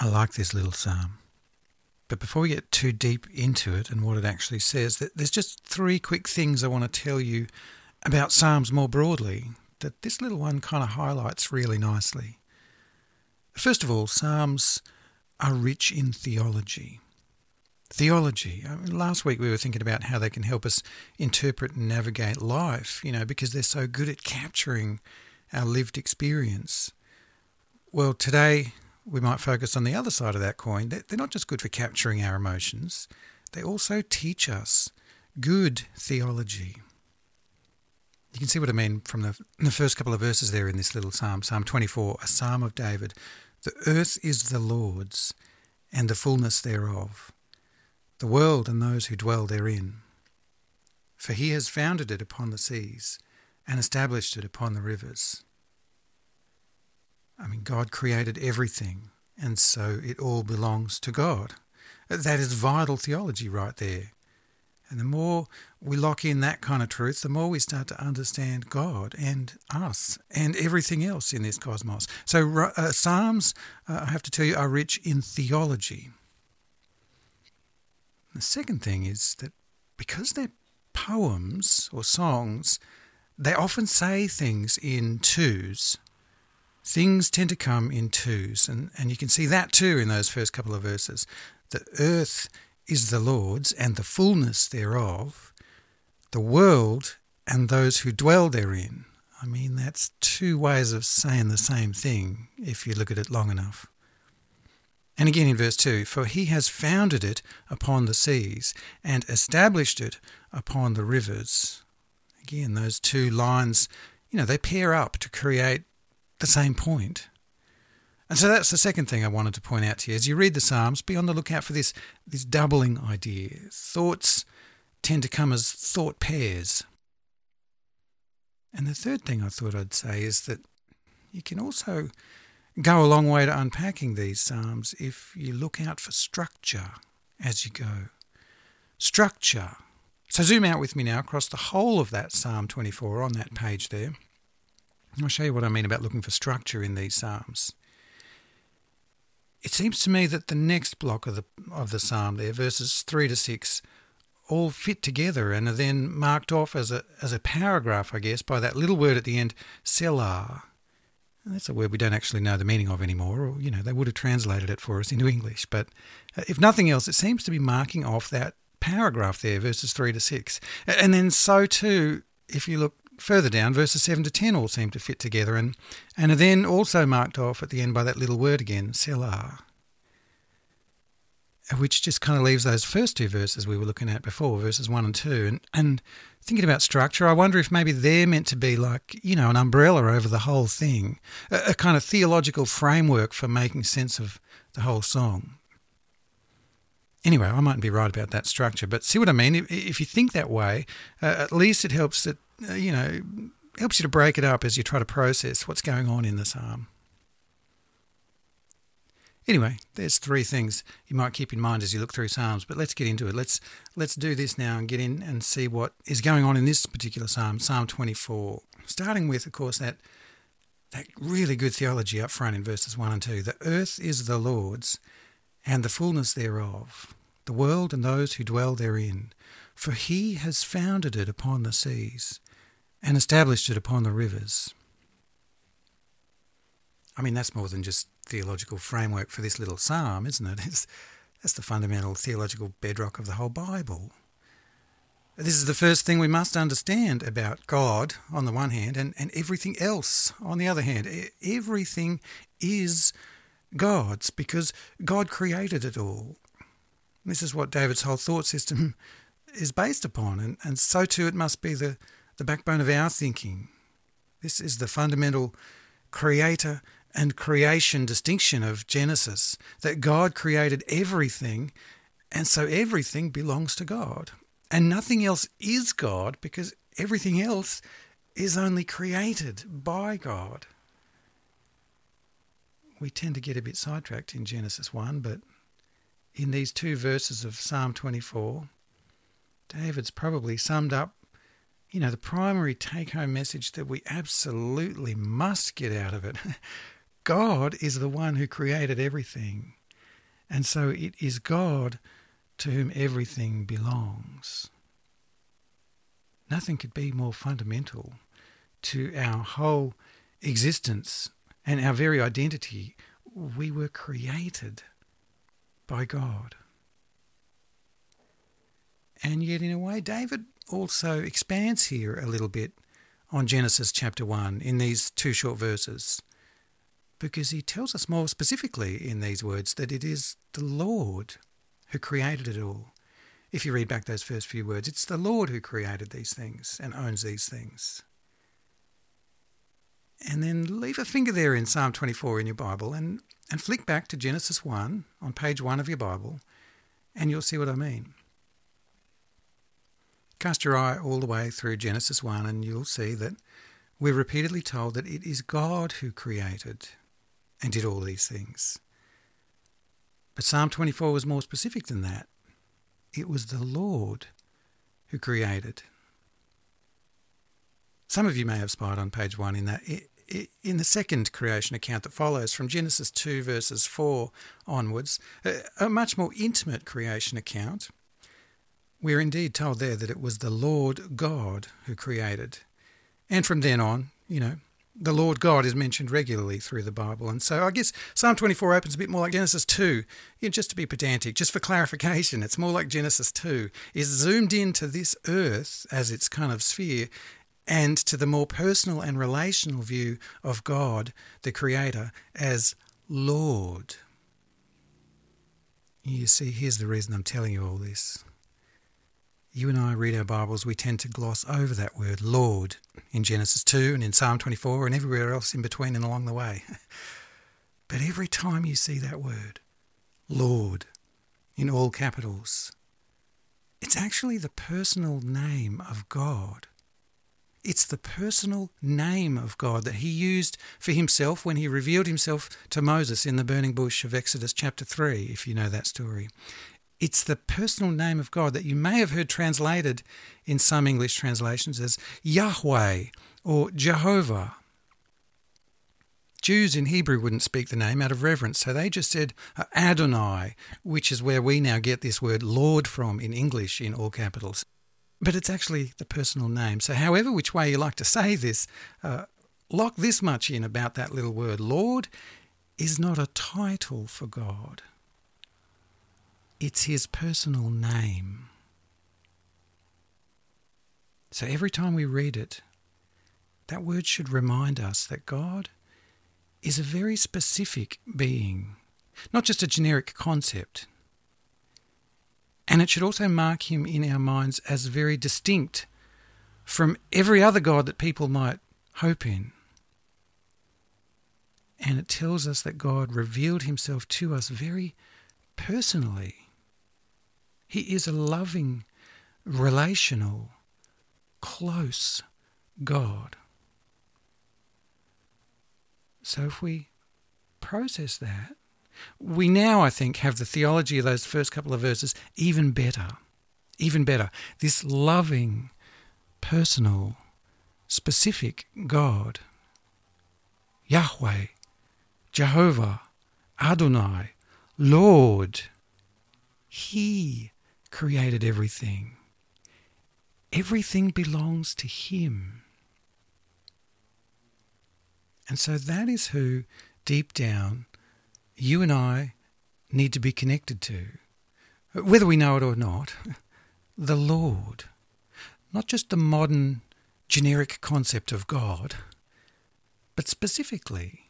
I like this little psalm. But before we get too deep into it and what it actually says, there's just three quick things I want to tell you about Psalms more broadly that this little one kind of highlights really nicely. First of all, Psalms are rich in theology. Theology. I mean, last week we were thinking about how they can help us interpret and navigate life, you know, because they're so good at capturing our lived experience. Well, today we might focus on the other side of that coin. They're not just good for capturing our emotions, they also teach us good theology. You can see what I mean from the, the first couple of verses there in this little psalm, Psalm 24, a psalm of David. The earth is the Lord's, and the fullness thereof, the world and those who dwell therein. For he has founded it upon the seas, and established it upon the rivers. I mean, God created everything, and so it all belongs to God. That is vital theology right there. And the more we lock in that kind of truth, the more we start to understand God and us and everything else in this cosmos. So, uh, Psalms, uh, I have to tell you, are rich in theology. The second thing is that because they're poems or songs, they often say things in twos things tend to come in twos. And, and you can see that too in those first couple of verses. The earth is the Lord's and the fullness thereof, the world and those who dwell therein. I mean, that's two ways of saying the same thing if you look at it long enough. And again in verse 2 For he has founded it upon the seas and established it upon the rivers. Again, those two lines, you know, they pair up to create the same point. And so that's the second thing I wanted to point out to you. As you read the Psalms, be on the lookout for this, this doubling idea. Thoughts tend to come as thought pairs. And the third thing I thought I'd say is that you can also go a long way to unpacking these Psalms if you look out for structure as you go. Structure. So zoom out with me now across the whole of that Psalm 24 on that page there. I'll show you what I mean about looking for structure in these psalms. It seems to me that the next block of the of the psalm there, verses three to six, all fit together and are then marked off as a as a paragraph, I guess, by that little word at the end, Selah. And that's a word we don't actually know the meaning of anymore, or you know, they would have translated it for us into English. But uh, if nothing else, it seems to be marking off that paragraph there, verses three to six. And then so too, if you look further down, verses 7 to 10 all seem to fit together and, and are then also marked off at the end by that little word again, Selah, which just kind of leaves those first two verses we were looking at before, verses 1 and 2. And, and thinking about structure, I wonder if maybe they're meant to be like, you know, an umbrella over the whole thing, a, a kind of theological framework for making sense of the whole song. Anyway, I mightn't be right about that structure, but see what I mean? If, if you think that way, uh, at least it helps that Uh, you know, helps you to break it up as you try to process what's going on in the psalm. Anyway, there's three things you might keep in mind as you look through Psalms, but let's get into it. Let's let's do this now and get in and see what is going on in this particular psalm, Psalm 24. Starting with, of course, that that really good theology up front in verses 1 and 2. The earth is the Lord's and the fullness thereof, the world and those who dwell therein. For he has founded it upon the seas and established it upon the rivers. I mean, that's more than just theological framework for this little psalm, isn't it? It's, that's the fundamental theological bedrock of the whole Bible. This is the first thing we must understand about God on the one hand and, and everything else on the other hand. Everything is God's because God created it all. This is what David's whole thought system is based upon, and, and so too it must be the the backbone of our thinking. This is the fundamental creator and creation distinction of Genesis that God created everything, and so everything belongs to God. And nothing else is God because everything else is only created by God. We tend to get a bit sidetracked in Genesis 1, but in these two verses of Psalm 24, David's probably summed up you know, the primary take home message that we absolutely must get out of it God is the one who created everything. And so it is God to whom everything belongs. Nothing could be more fundamental to our whole existence and our very identity. We were created by God. And yet, in a way, David also expands here a little bit on Genesis chapter 1 in these two short verses because he tells us more specifically in these words that it is the Lord who created it all. If you read back those first few words, it's the Lord who created these things and owns these things. And then leave a finger there in Psalm 24 in your Bible and, and flick back to Genesis 1 on page 1 of your Bible, and you'll see what I mean. Cast your eye all the way through Genesis 1, and you'll see that we're repeatedly told that it is God who created and did all these things. But Psalm 24 was more specific than that. It was the Lord who created. Some of you may have spied on page 1 in that in the second creation account that follows from Genesis 2 verses 4 onwards, a much more intimate creation account we're indeed told there that it was the Lord God who created. And from then on, you know, the Lord God is mentioned regularly through the Bible. And so I guess Psalm 24 opens a bit more like Genesis 2. You know, just to be pedantic, just for clarification, it's more like Genesis 2 is zoomed into this earth as its kind of sphere and to the more personal and relational view of God, the Creator, as Lord. You see, here's the reason I'm telling you all this you and I read our Bibles, we tend to gloss over that word Lord in Genesis 2 and in Psalm 24 and everywhere else in between and along the way. But every time you see that word, Lord, in all capitals, it's actually the personal name of God. It's the personal name of God that he used for himself when he revealed himself to Moses in the burning bush of Exodus chapter 3, if you know that story. It's the personal name of God that you may have heard translated in some English translations as Yahweh or Jehovah. Jews in Hebrew wouldn't speak the name out of reverence, so they just said Adonai, which is where we now get this word Lord from in English in all capitals. But it's actually the personal name. So, however, which way you like to say this, uh, lock this much in about that little word Lord is not a title for God. It's his personal name. So every time we read it, that word should remind us that God is a very specific being, not just a generic concept. And it should also mark him in our minds as very distinct from every other God that people might hope in. And it tells us that God revealed himself to us very personally. He is a loving, relational, close God. So if we process that, we now, I think, have the theology of those first couple of verses even better. Even better. This loving, personal, specific God. Yahweh, Jehovah, Adonai, Lord. He created everything. Everything belongs to Him. And so that is who, deep down, you and I need to be connected to, whether we know it or not, the Lord. Not just the modern generic concept of God, but specifically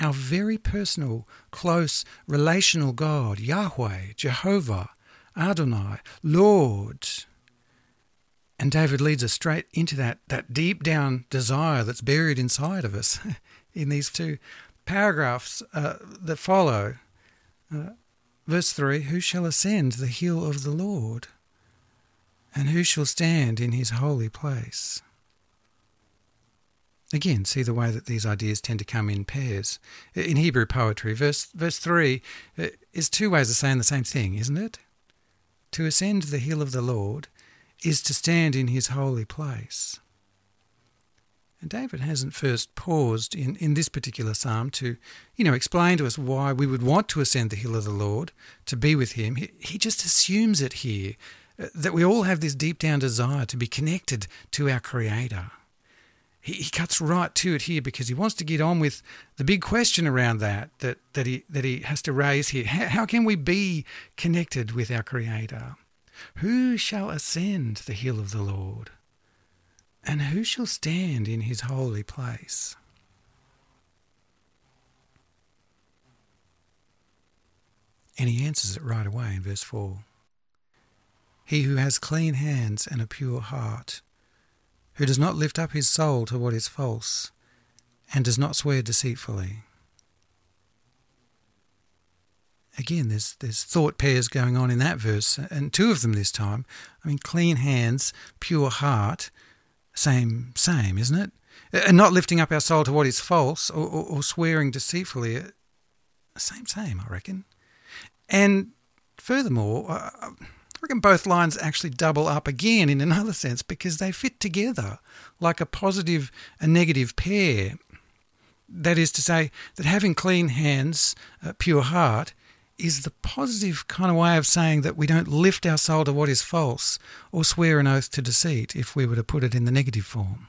our very personal, close, relational God, Yahweh, Jehovah, Adonai, Lord. And David leads us straight into that, that deep down desire that's buried inside of us in these two paragraphs uh, that follow. Uh, verse 3 Who shall ascend the hill of the Lord? And who shall stand in his holy place? Again, see the way that these ideas tend to come in pairs. In Hebrew poetry, verse, verse 3 uh, is two ways of saying the same thing, isn't it? To ascend the hill of the Lord is to stand in his holy place. And David hasn't first paused in, in this particular psalm to, you know, explain to us why we would want to ascend the hill of the Lord, to be with him. He, he just assumes it here, uh, that we all have this deep down desire to be connected to our Creator. He, he cuts right to it here because he wants to get on with the big question around that, that, that, he, that he has to raise here. How, how can we be connected with our Creator? Who shall ascend the hill of the Lord? And who shall stand in his holy place? And he answers it right away in verse 4. He who has clean hands and a pure heart, who does not lift up his soul to what is false, and does not swear deceitfully. Again, there's there's thought pairs going on in that verse, and two of them this time. I mean, clean hands, pure heart, same, same, isn't it? And not lifting up our soul to what is false or, or, or swearing deceitfully. Uh, same, same, I reckon. And furthermore, I reckon both lines actually double up again in another sense because they fit together like a positive and negative pair. That is to say, that having clean hands, a pure heart, is the positive kind of way of saying that we don't lift our soul to what is false or swear an oath to deceit if we were to put it in the negative form.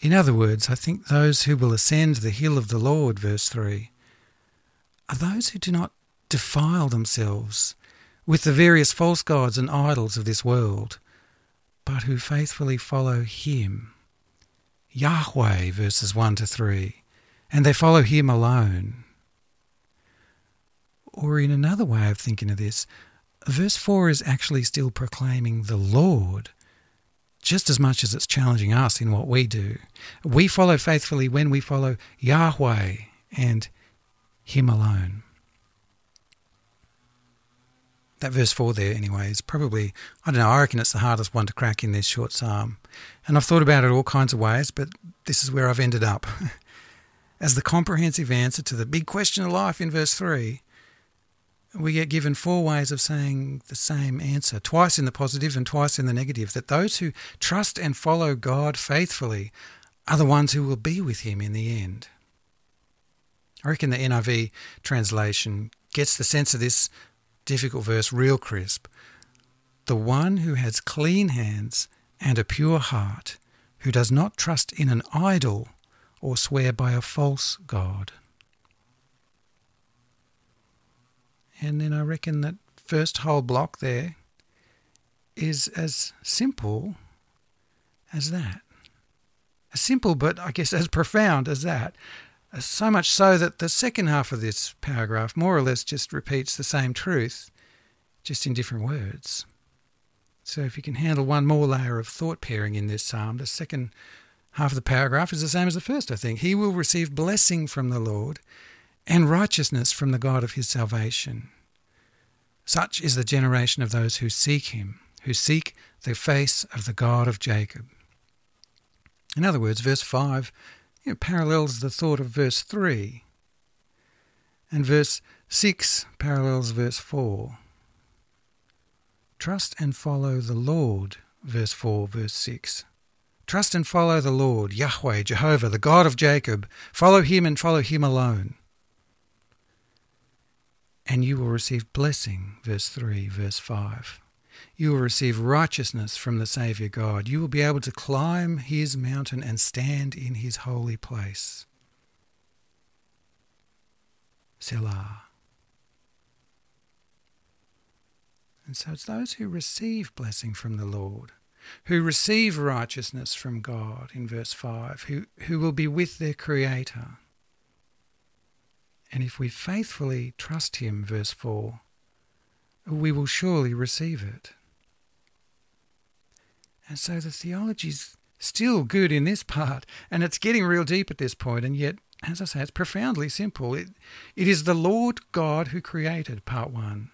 In other words, I think those who will ascend the hill of the Lord, verse 3, are those who do not defile themselves with the various false gods and idols of this world, but who faithfully follow Him. Yahweh, verses 1 to 3, and they follow Him alone. Or, in another way of thinking of this, verse 4 is actually still proclaiming the Lord just as much as it's challenging us in what we do. We follow faithfully when we follow Yahweh and Him alone. That verse 4 there, anyway, is probably, I don't know, I reckon it's the hardest one to crack in this short psalm. And I've thought about it all kinds of ways, but this is where I've ended up. As the comprehensive answer to the big question of life in verse 3, we get given four ways of saying the same answer, twice in the positive and twice in the negative, that those who trust and follow God faithfully are the ones who will be with Him in the end. I reckon the NIV translation gets the sense of this difficult verse real crisp. The one who has clean hands and a pure heart, who does not trust in an idol or swear by a false God. And then I reckon that first whole block there is as simple as that. As simple, but I guess as profound as that. Uh, so much so that the second half of this paragraph more or less just repeats the same truth, just in different words. So if you can handle one more layer of thought pairing in this psalm, the second half of the paragraph is the same as the first, I think. He will receive blessing from the Lord and righteousness from the God of his salvation. Such is the generation of those who seek him, who seek the face of the God of Jacob. In other words, verse 5 know, parallels the thought of verse 3, and verse 6 parallels verse 4. Trust and follow the Lord, verse 4, verse 6. Trust and follow the Lord, Yahweh, Jehovah, the God of Jacob. Follow him and follow him alone and you will receive blessing, verse 3, verse 5. You will receive righteousness from the Saviour God. You will be able to climb his mountain and stand in his holy place. Selah. And so it's those who receive blessing from the Lord, who receive righteousness from God in verse 5, who, who will be with their Creator. And if we faithfully trust Him, verse 4, we will surely receive it. And so the theology's still good in this part, and it's getting real deep at this point, and yet, as I say, it's profoundly simple. It, it is the Lord God who created, part one.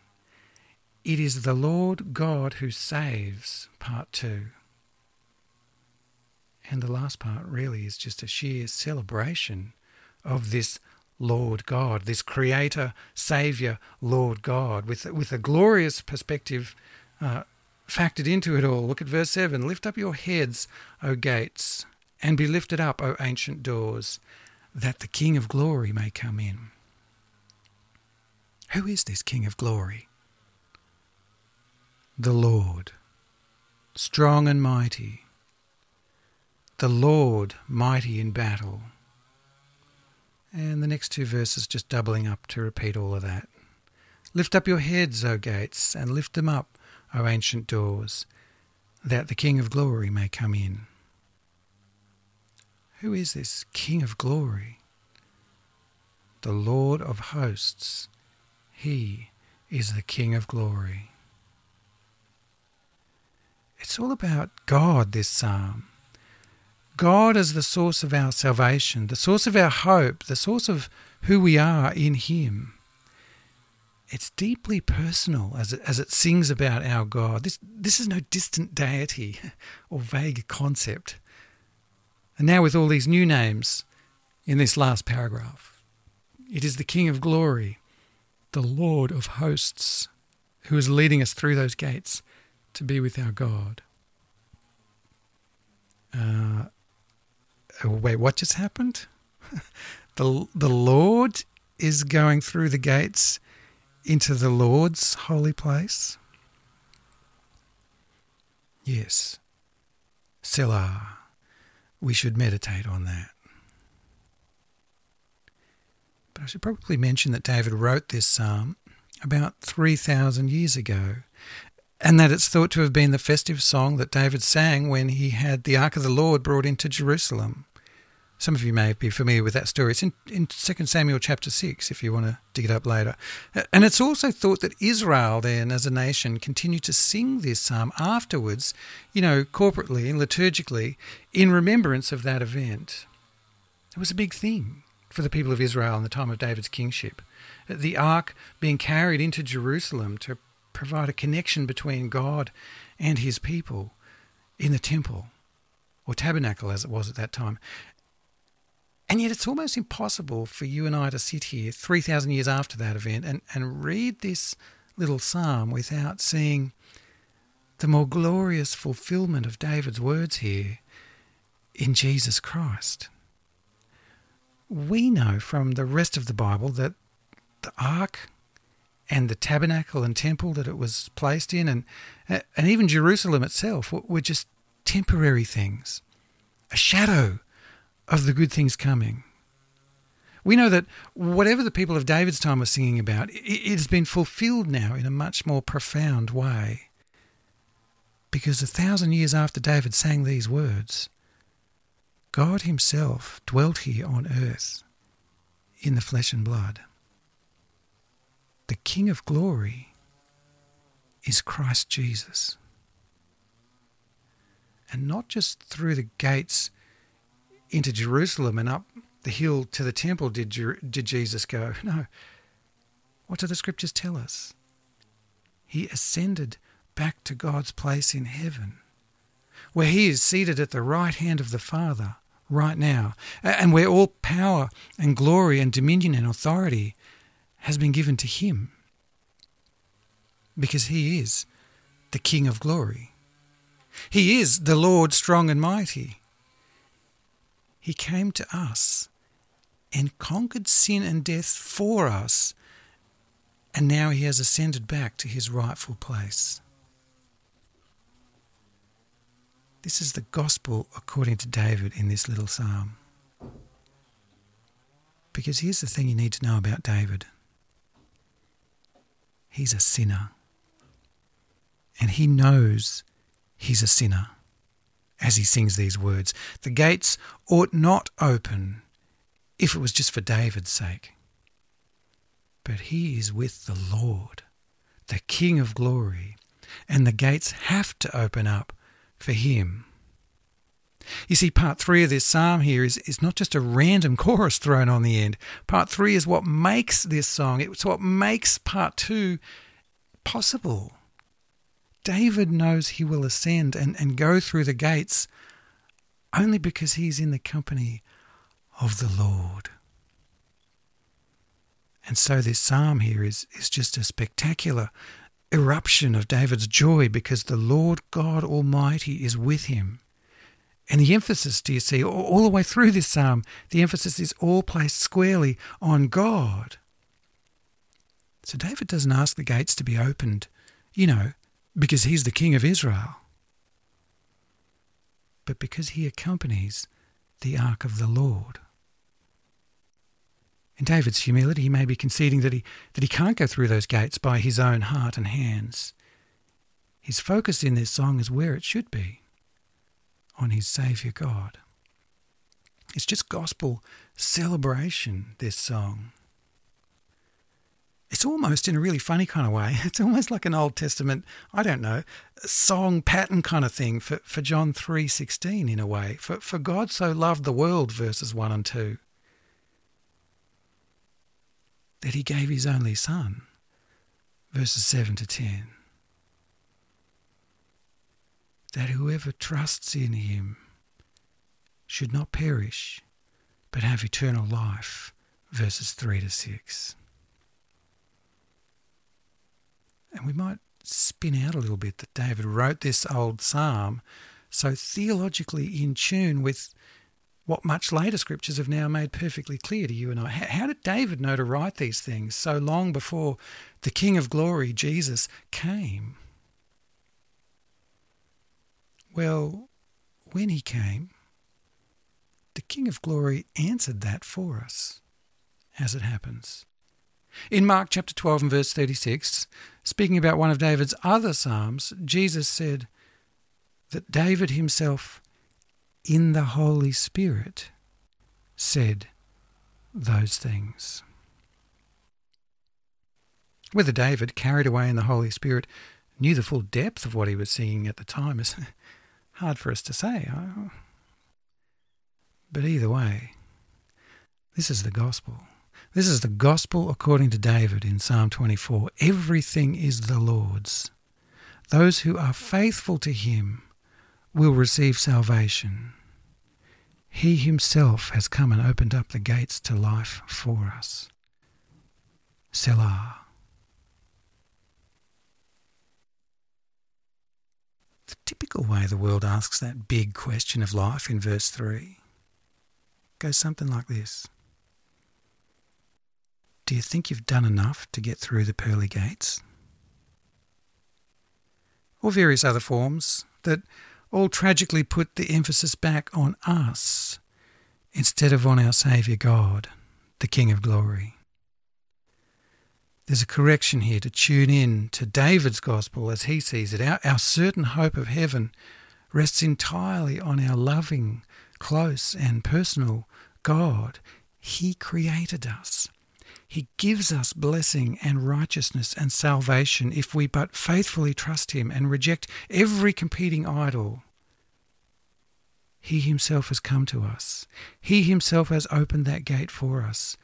It is the Lord God who saves, part two. And the last part really is just a sheer celebration of this Lord God, this Creator, Saviour, Lord God, with with a glorious perspective uh, factored into it all. Look at verse 7 Lift up your heads, O gates, and be lifted up, O ancient doors, that the King of glory may come in. Who is this King of glory? The Lord, strong and mighty, the Lord mighty in battle. And the next two verses just doubling up to repeat all of that. Lift up your heads, O gates, and lift them up, O ancient doors, that the King of glory may come in. Who is this King of glory? The Lord of hosts. He is the King of glory. It's all about God, this psalm. God is the source of our salvation, the source of our hope, the source of who we are in Him. It's deeply personal as it, as it sings about our God. This, this is no distant deity or vague concept. And now, with all these new names in this last paragraph, it is the King of glory, the Lord of hosts, who is leading us through those gates to be with our God. Uh, Oh, wait, what just happened? the, the Lord is going through the gates into the Lord's holy place? Yes. Selah. We should meditate on that. But I should probably mention that David wrote this psalm about 3,000 years ago, and that it's thought to have been the festive song that David sang when he had the Ark of the Lord brought into Jerusalem. Some of you may be familiar with that story. It's in, in 2 Samuel chapter 6, if you want to dig it up later. And it's also thought that Israel, then, as a nation, continued to sing this psalm afterwards, you know, corporately and liturgically, in remembrance of that event. It was a big thing for the people of Israel in the time of David's kingship. The ark being carried into Jerusalem to provide a connection between God and his people in the temple or tabernacle as it was at that time. And yet, it's almost impossible for you and I to sit here 3,000 years after that event and, and read this little psalm without seeing the more glorious fulfillment of David's words here in Jesus Christ. We know from the rest of the Bible that the ark and the tabernacle and temple that it was placed in, and, and even Jerusalem itself, were just temporary things, a shadow of the good things coming. We know that whatever the people of David's time were singing about, it has been fulfilled now in a much more profound way. Because a thousand years after David sang these words, God Himself dwelt here on earth in the flesh and blood. The King of glory is Christ Jesus. And not just through the gates into Jerusalem and up the hill to the temple did, did Jesus go. No. What do the scriptures tell us? He ascended back to God's place in heaven, where he is seated at the right hand of the Father right now, and where all power and glory and dominion and authority has been given to him. Because he is the King of glory. He is the Lord strong and mighty. He came to us and conquered sin and death for us, and now he has ascended back to his rightful place. This is the gospel according to David in this little psalm. Because here's the thing you need to know about David he's a sinner. And he knows he's a sinner as he sings these words. The gates ought not open if it was just for David's sake. But he is with the Lord, the King of glory, and the gates have to open up for him. You see, part three of this psalm here is, is not just a random chorus thrown on the end. Part three is what makes this song, it's what makes part two possible. David knows he will ascend and, and go through the gates only because he's in the company of the Lord. And so this psalm here is, is just a spectacular eruption of David's joy because the Lord God Almighty is with him. And the emphasis, do you see, all the way through this psalm, the emphasis is all placed squarely on God. So David doesn't ask the gates to be opened, you know, because he's the king of Israel, but because he accompanies the ark of the Lord. In David's humility, he may be conceding that he, that he can't go through those gates by his own heart and hands. His focus in this song is where it should be on his Saviour God. It's just gospel celebration, this song. It's almost in a really funny kind of way. It's almost like an Old Testament, I don't know, song pattern kind of thing for, for John 3.16 in a way. For, for God so loved the world, verses 1 and 2 that he gave his only Son. Verses 7 to 10. That whoever trusts in him should not perish, but have eternal life. Verses 3 to 6. And we might spin out a little bit that David wrote this old psalm so theologically in tune with what much later scriptures have now made perfectly clear to you and I. How did David know to write these things so long before the King of Glory, Jesus, came? Well, when he came, the King of Glory answered that for us, as it happens. In Mark chapter 12 and verse 36, speaking about one of David's other psalms, Jesus said that David himself in the Holy Spirit said those things. Whether David, carried away in the Holy Spirit, knew the full depth of what he was singing at the time is hard for us to say. But either way, this is the gospel. This is the gospel according to David in Psalm 24. Everything is the Lord's. Those who are faithful to him will receive salvation. He himself has come and opened up the gates to life for us. Selah. The typical way the world asks that big question of life in verse 3 goes something like this Do you think you've done enough to get through the pearly gates? Or various other forms that all tragically put the emphasis back on us instead of on our Saviour God, the King of Glory. There's a correction here to tune in to David's gospel as he sees it. Our, our certain hope of heaven rests entirely on our loving, close, and personal God. He created us. He gives us blessing and righteousness and salvation if we but faithfully trust Him and reject every competing idol. He Himself has come to us. He Himself has opened that gate for us.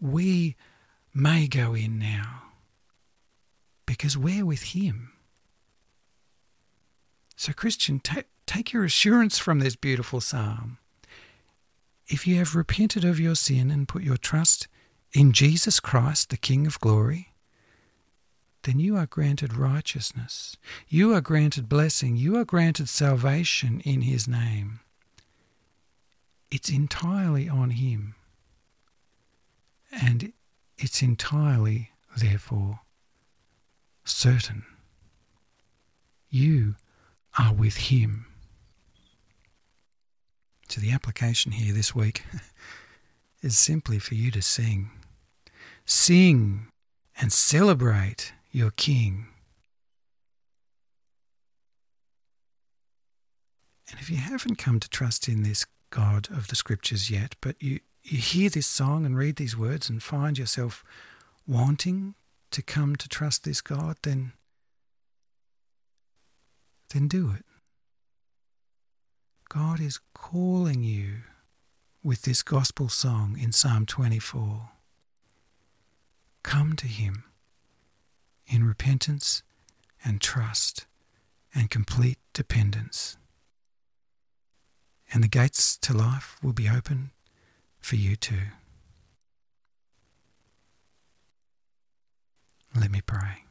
We may go in now because we're with Him. So, Christian, take, take your assurance from this beautiful psalm. If you have repented of your sin and put your trust in Jesus Christ, the King of glory, then you are granted righteousness. You are granted blessing. You are granted salvation in His name. It's entirely on Him. And it's entirely, therefore, certain. You are with Him. So the application here this week is simply for you to sing. Sing and celebrate your King. And if you haven't come to trust in this God of the Scriptures yet, but you, you hear this song and read these words and find yourself wanting to come to trust this God, then, then do it. God is calling you with this gospel song in Psalm 24. Come to Him in repentance and trust and complete dependence. And the gates to life will be open for you too. Let me pray.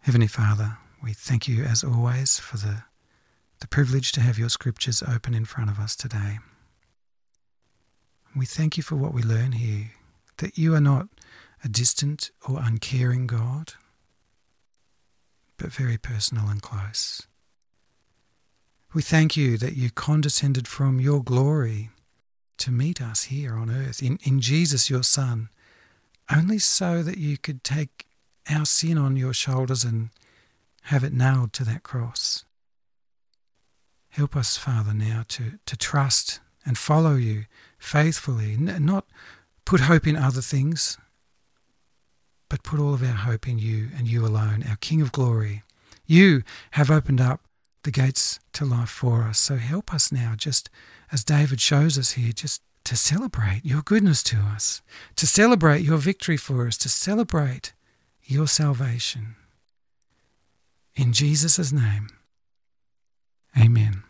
Heavenly Father, we thank you as always for the, the privilege to have your scriptures open in front of us today. We thank you for what we learn here, that you are not a distant or uncaring God, but very personal and close. We thank you that you condescended from your glory to meet us here on earth in, in Jesus, your Son, only so that you could take our sin on your shoulders and have it nailed to that cross. Help us, Father, now to, to trust and follow you faithfully, not put hope in other things, but put all of our hope in you and you alone, our King of glory. You have opened up the gates to life for us. So help us now, just as David shows us here, just to celebrate your goodness to us, to celebrate your victory for us, to celebrate your salvation. In Jesus' name, amen.